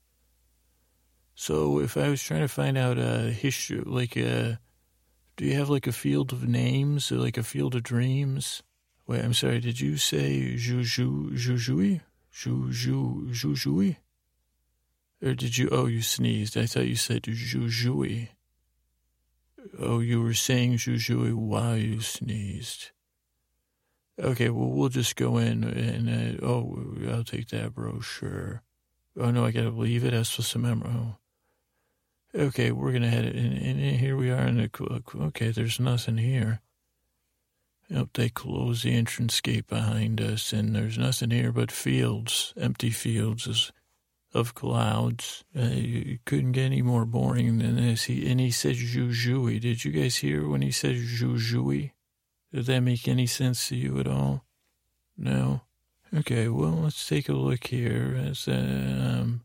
So if I was trying to find out a history, like a, do you have like a field of names or like a field of dreams? Wait, I'm sorry. Did you say Juju Jujui? Juju Jujui? Or did you? Oh, you sneezed. I thought you said Jujui. Oh, you were saying Jujui while you sneezed. Okay, well, we'll just go in and, uh, oh, I'll take that brochure. Oh, no, I got to leave it. That's supposed to remember. Oh. Okay, we're going to head. And, and, here we are in the, okay, there's nothing here. Yep, they close the entrance gate behind us, and there's nothing here but fields, empty fields of clouds. Uh, you couldn't get any more boring than this. He, and he said Jujui. Did you guys hear when he said Jujui? Did that make any sense to you at all? No? Okay, well, let's take a look here. As, um,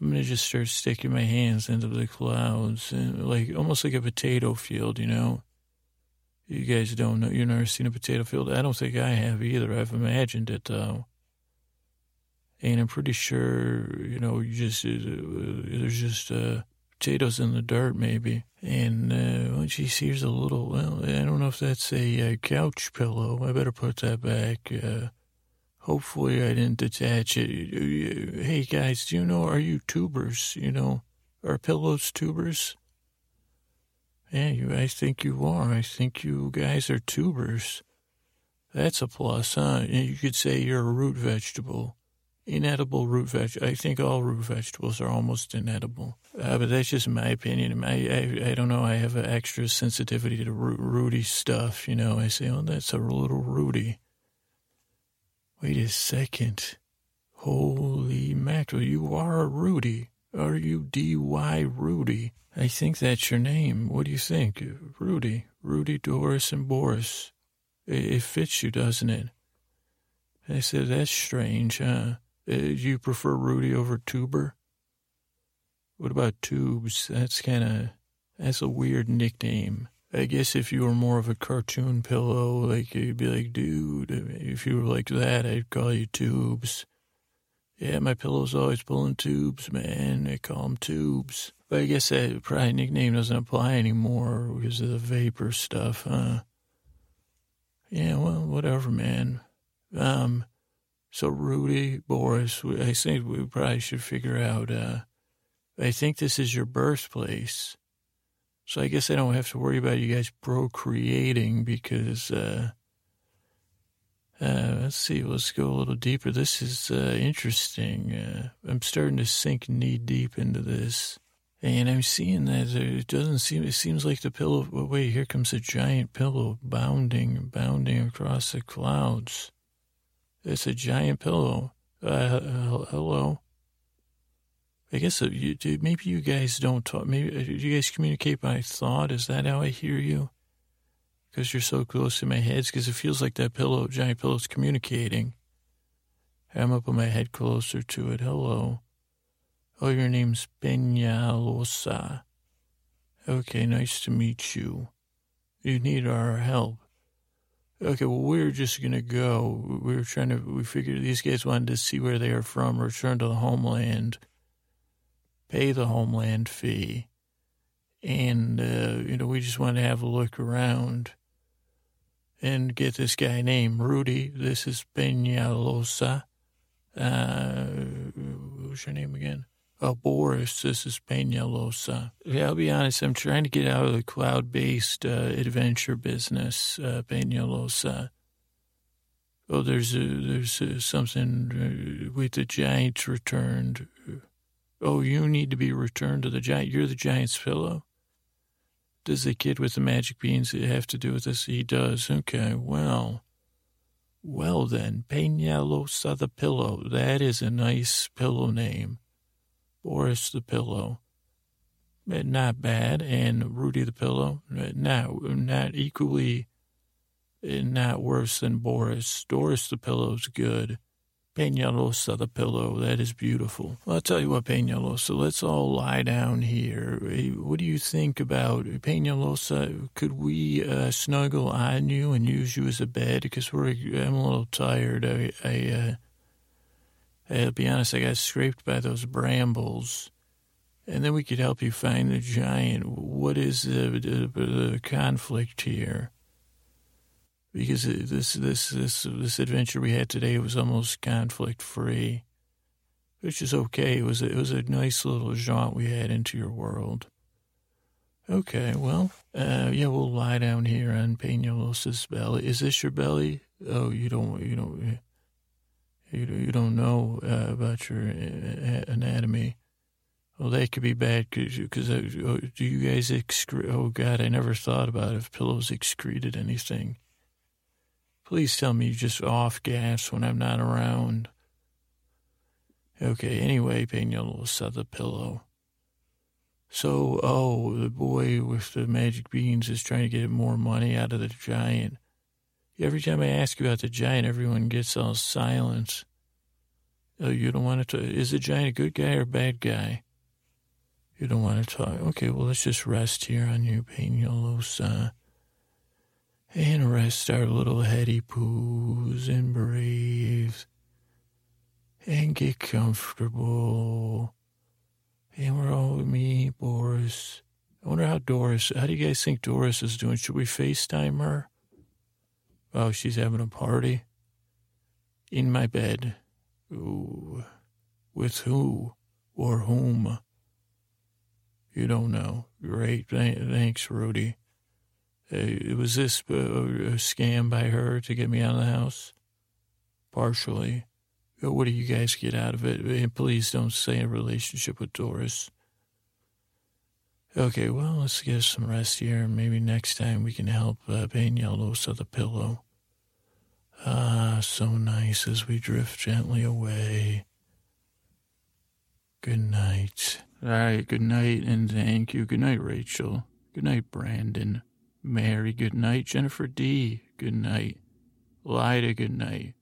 I'm going to just start sticking my hands into the clouds, and like almost like a potato field, you know? You guys don't know. You've never seen a potato field? I don't think I have either. I've imagined it, though. And I'm pretty sure, you know, you just, uh, there's just uh, potatoes in the dirt, maybe. And, uh, well, geez, here's a little, well, I don't know if that's a, uh, couch pillow. I better put that back. Uh, hopefully I didn't detach it. Hey, guys, do you know, are you tubers? You know, are pillows tubers? Yeah, you, I think you are. I think you guys are tubers. That's a plus, huh? You could say you're a root vegetable. Inedible root veg. I think all root vegetables are almost inedible. Uh, but that's just my opinion. I, I, I don't know. I have an extra sensitivity to root, rooty stuff. You know, I say, oh, that's a little rooty. Wait a second. Holy mackerel, you are a Rudy. Are you D.Y. Rudy? I think that's your name. What do you think? Rudy. Rudy, Doris, and Boris. It, fits you, doesn't it? I said, that's strange, huh? Uh, you prefer Rudy over Tuber? What about Tubes? That's kind of, that's a weird nickname. I guess if you were more of a cartoon pillow, like you'd be like, dude, if you were like that, I'd call you Tubes. Yeah, my pillow's always pulling tubes, man. They call them tubes. But I guess that probably nickname doesn't apply anymore because of the vapor stuff, huh? Yeah, well, whatever, man. Um, so Rudy, Boris, I think we probably should figure out, uh, I think this is your birthplace. So I guess I don't have to worry about you guys procreating because, uh, uh, let's see, let's go a little deeper. This is, uh, interesting. Uh, I'm starting to sink knee deep into this. And I'm seeing that it doesn't seem, it seems like the pillow, well, wait, here comes a giant pillow bounding, bounding across the clouds. It's a giant pillow. Uh, hello. I guess uh, you, maybe you guys don't talk. Maybe uh, you guys communicate by thought. Is that how I hear you? Because you're so close to my head. Because it feels like that pillow, giant pillow, is communicating. I'm up on my head closer to it. Hello. Oh, your name's Peñalosa. Okay, nice to meet you. You need our help. Okay, well, we are just going to go. We were trying to, we figured these guys wanted to see where they are from, return to the homeland, pay the homeland fee. And, uh, you know, we just wanted to have a look around and get this guy named Rudy. This is Peñalosa. Uh, what's your name again? Oh, Boris, this is Peñalosa. Yeah, I'll be honest, I'm trying to get out of the cloud-based uh, adventure business, uh, Peñalosa. Oh, there's a, there's a, something uh, with the Giants returned. Oh, you need to be returned to the Giant. You're the Giant's pillow? Does the kid with the magic beans have to do with this? He does. Okay, well. Well then, Peñalosa the pillow. That is a nice pillow name. Boris the Pillow. Eh, not bad. And Rudy the Pillow. Eh, not, not equally, eh, not worse than Boris. Doris the Pillow's good. Peñalosa, the pillow. That is beautiful. Well, I'll tell you what, Peñalosa, let's all lie down here. What do you think about Peñalosa? Could we uh, snuggle on you and use you as a bed? Because we're, I'm a little tired. I, I, uh, I'll be honest, I got scraped by those brambles. And then we could help you find the giant. What is the, the, the conflict here? because this this this this adventure we had today was almost conflict free, which is okay. It was a, it was a nice little jaunt we had into your world. Okay, well, uh, yeah, we'll lie down here on Peñalosa's belly. Is this your belly? Oh, you don't you don't you you don't know uh, about your uh, anatomy. Well, that could be bad because uh, oh, do you guys excrete? Oh God, I never thought about if pillows excreted anything. Please tell me you just off gas when I'm not around. Okay, anyway, Peñalosa the pillow. So, oh, the boy with the magic beans is trying to get more money out of the giant. Every time I ask about the giant, everyone gets all silent. Oh, you don't want to talk. Is the giant a good guy or a bad guy? You don't want to talk. Okay, well, let's just rest here on you, Peñalosa and rest our little heady poos and breathe and get comfortable. And we're all with me, Boris. I wonder how Doris, how do you guys think Doris is doing? Should we FaceTime her? Oh, she's having a party? In my bed. Ooh. With who or whom? You don't know. Great. Thanks, Rudy. Uh, was this uh, a scam by her to get me out of the house? Partially. What do you guys get out of it? And please don't say a relationship with Doris. Okay, well, let's get some rest here. Maybe next time we can help uh, Peñalosa the pillow. Ah, so nice as we drift gently away. Good night. All right, good night and thank you. Good night, Rachel. Good night, Brandon. Mary, good night. Jennifer D., good night. Lida, good night.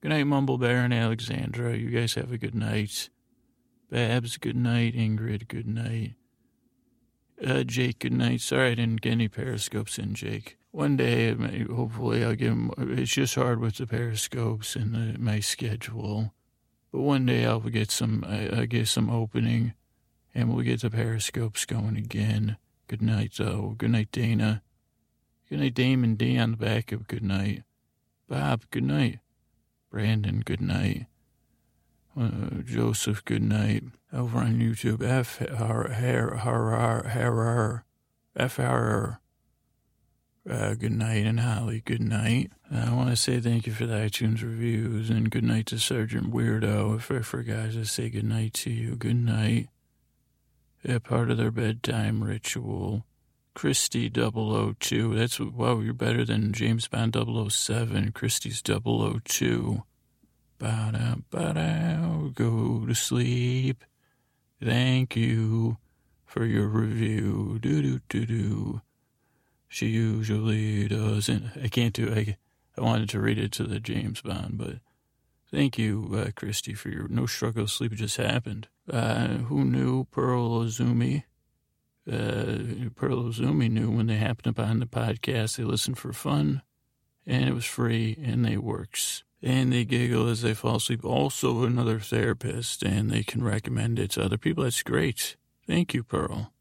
Good night, Mumble Bear and Alexandra. You guys have a good night. Babs, good night. Ingrid, good night. Uh, Jake, good night. Sorry I didn't get any periscopes in, Jake. One day, hopefully, I'll get. It's just hard with the periscopes and the, my schedule. But one day I'll get some, I, will get some opening and we'll get the periscopes going again. Good night, though. Good night, Dana. Good night, Damon D on the back of good night. Bob, good night. Brandon, good night. Uh, Joseph, good night. Over on YouTube, F R R R F R uh, good night, and Holly, good night. Uh, I want to say thank you for the iTunes reviews, and good night to Sergeant Weirdo. If I forgot to say good night to you, good night. Yeah, part of their bedtime ritual. Christie 002. That's, wow, you're better than James Bond 007. Christie's 002. Ba-da, ba-da, go to sleep. Thank you for your review. Do-do-do-do. She usually doesn't. I can't do I, I wanted to read it to the James Bond, but thank you, uh, Christy, for your no struggle sleep. It just happened. Uh, who knew Pearl Azumi? uh, Pearl Zumi knew when they happened upon the podcast, they listen for fun, and it was free, and they works. And they giggle as they fall asleep. Also, another therapist, and they can recommend it to other people. That's great. Thank you, Pearl.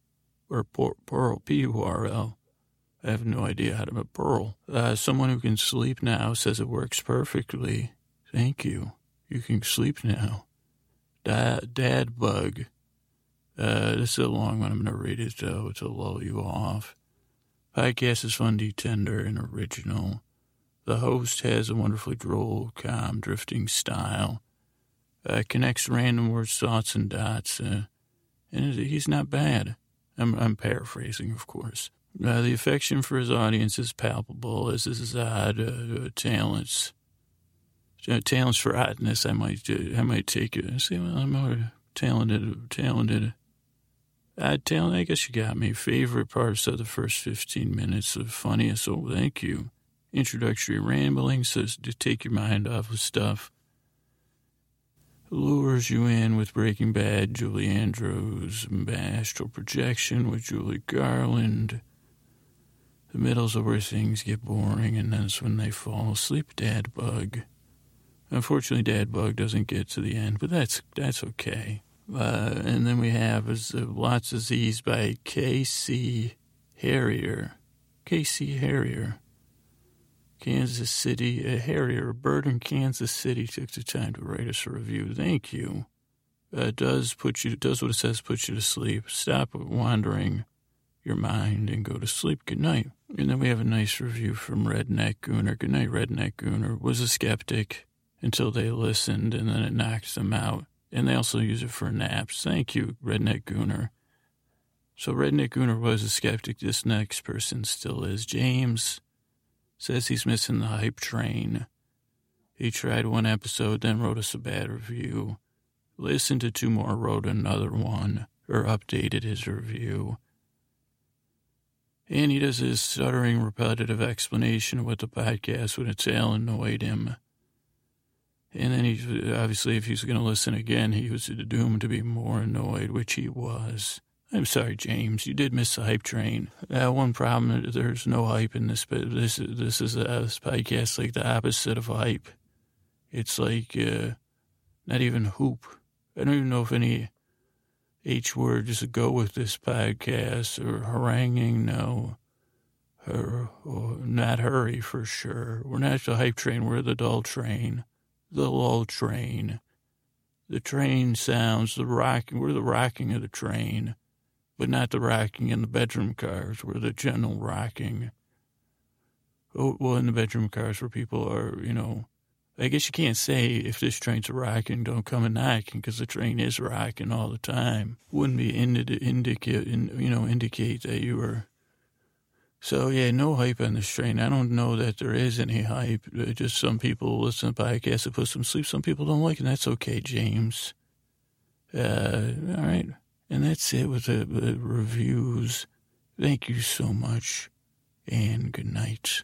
Or Pearl, P-U-R-L. I have no idea how to spell Pearl. Uh, someone who can sleep now says it works perfectly. Thank you. You can sleep now. Dad, dad bug. Uh, this is a long one. I'm going to read it though to lull you off. Podcast is funny, tender, and original. The host has a wonderfully droll, calm, drifting style. Uh, connects random words, thoughts, and dots. Uh, and he's not bad. I'm, I'm paraphrasing, of course. Uh, the affection for his audience is palpable, as his odd uh, talents. Uh, talents for oddness, I might, uh, I might take it. See, well, I'm more talented, talented uh, Taylor, I guess you got me. Favorite parts of the first 15 minutes of funniest, so thank you. Introductory rambling says to take your mind off of stuff. lures you in with Breaking Bad, Julie Andrews, Astral Projection with Julie Garland. The middle's where things get boring, and that's when they fall asleep. Dad Bug. Unfortunately, Dad Bug doesn't get to the end, but that's that's okay. Uh, and then we have is, uh, Lots of Z's by K.C. Harrier. K.C. Harrier. Kansas City, a Harrier, a bird in Kansas City took the time to write us a review. Thank you. Uh, does put you does what it says, puts you to sleep. Stop wandering your mind and go to sleep. Good night. And then we have a nice review from Redneck Gooner. Good night, Redneck Gooner. Was a skeptic until they listened, and then it knocks them out. And they also use it for naps. Thank you, Redneck Gooner. So Redneck Gooner was a skeptic. This next person still is. James says he's missing the hype train. He tried one episode, then wrote us a bad review. Listened to two more, wrote another one, or updated his review. And he does his stuttering, repetitive explanation of what the podcast would entail annoyed him. And then he, obviously, if he's going to listen again, he was doomed to be more annoyed, which he was. I'm sorry, James. You did miss the hype train. Uh, one problem: there's no hype in this. But this this is a this podcast like the opposite of hype. It's like uh, not even hoop. I don't even know if any H words go with this podcast or haranguing. No, her or not hurry for sure. We're not the hype train. We're the dull train, the lull train. The train sounds the rocking. We're the rocking of the train but not the rocking in the bedroom cars where the general rocking. Oh, well, in the bedroom cars where people are, you know, I guess you can't say if this train's rocking, don't come and knocking because the train is rocking all the time. Wouldn't be indi- indicate, you know, indicate that you were. So yeah, no hype on this train. I don't know that there is any hype. Just some people listen to podcasts that put some sleep. Some people don't like it. And that's okay, James. Uh, all right. And that's it with the, the reviews. Thank you so much, and good night.